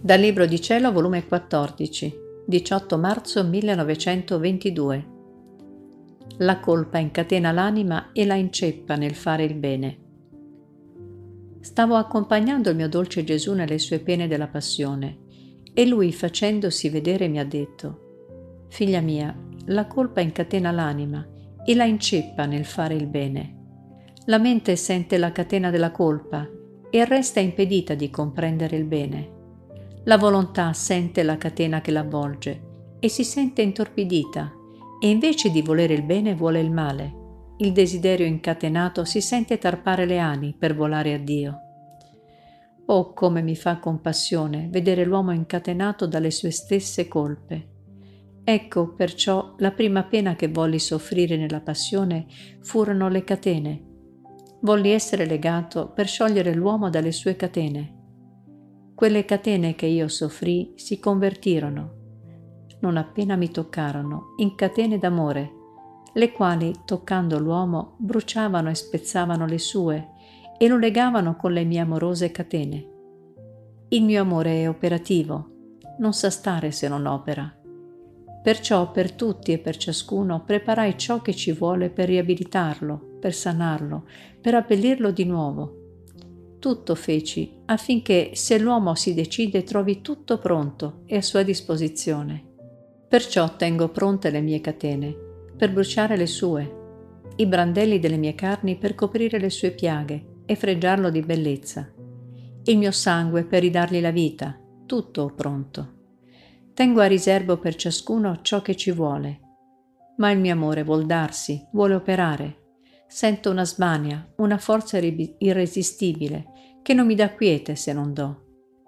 Dal Libro di Cielo, volume 14, 18 marzo 1922. La colpa incatena l'anima e la inceppa nel fare il bene. Stavo accompagnando il mio dolce Gesù nelle sue pene della passione e lui facendosi vedere mi ha detto, Figlia mia, la colpa incatena l'anima e la inceppa nel fare il bene. La mente sente la catena della colpa e resta impedita di comprendere il bene. La volontà sente la catena che l'avvolge e si sente intorpidita e invece di volere il bene vuole il male. Il desiderio incatenato si sente tarpare le ali per volare a Dio. Oh, come mi fa compassione vedere l'uomo incatenato dalle sue stesse colpe. Ecco perciò la prima pena che volli soffrire nella passione furono le catene. Volli essere legato per sciogliere l'uomo dalle sue catene quelle catene che io soffrì si convertirono, non appena mi toccarono, in catene d'amore, le quali, toccando l'uomo, bruciavano e spezzavano le sue e lo legavano con le mie amorose catene. Il mio amore è operativo, non sa stare se non opera. Perciò per tutti e per ciascuno preparai ciò che ci vuole per riabilitarlo, per sanarlo, per abbellirlo di nuovo, tutto feci affinché se l'uomo si decide trovi tutto pronto e a sua disposizione. Perciò tengo pronte le mie catene per bruciare le sue, i brandelli delle mie carni per coprire le sue piaghe e fregiarlo di bellezza, il mio sangue per ridargli la vita, tutto pronto. Tengo a riservo per ciascuno ciò che ci vuole, ma il mio amore vuol darsi, vuole operare Sento una smania, una forza irresistibile che non mi dà quiete se non do.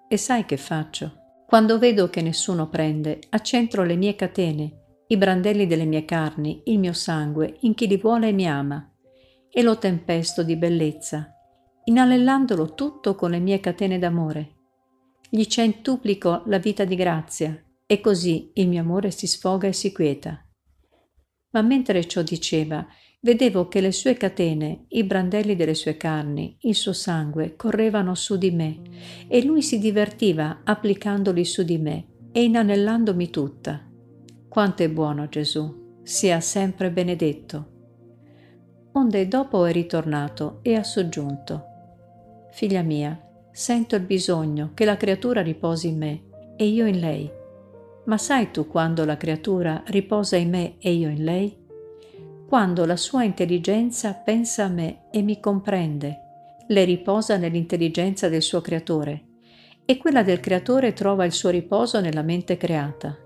E sai che faccio? Quando vedo che nessuno prende, accentro le mie catene, i brandelli delle mie carni, il mio sangue, in chi li vuole e mi ama, e lo tempesto di bellezza, inanellandolo tutto con le mie catene d'amore. Gli centuplico la vita di grazia, e così il mio amore si sfoga e si quieta. Ma mentre ciò diceva, Vedevo che le sue catene, i brandelli delle sue carni, il suo sangue correvano su di me e lui si divertiva applicandoli su di me e inanellandomi tutta. Quanto è buono Gesù, sia sempre benedetto. Onde dopo è ritornato e ha soggiunto. Figlia mia, sento il bisogno che la creatura riposi in me e io in lei. Ma sai tu quando la creatura riposa in me e io in lei? Quando la sua intelligenza pensa a me e mi comprende, le riposa nell'intelligenza del suo creatore e quella del creatore trova il suo riposo nella mente creata.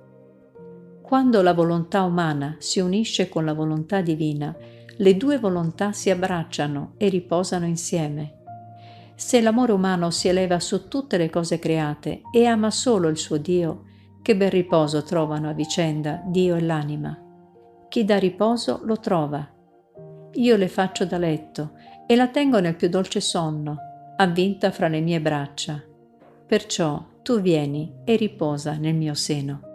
Quando la volontà umana si unisce con la volontà divina, le due volontà si abbracciano e riposano insieme. Se l'amore umano si eleva su tutte le cose create e ama solo il suo Dio, che bel riposo trovano a vicenda Dio e l'anima. Chi dà riposo lo trova. Io le faccio da letto e la tengo nel più dolce sonno, avvinta fra le mie braccia. Perciò tu vieni e riposa nel mio seno.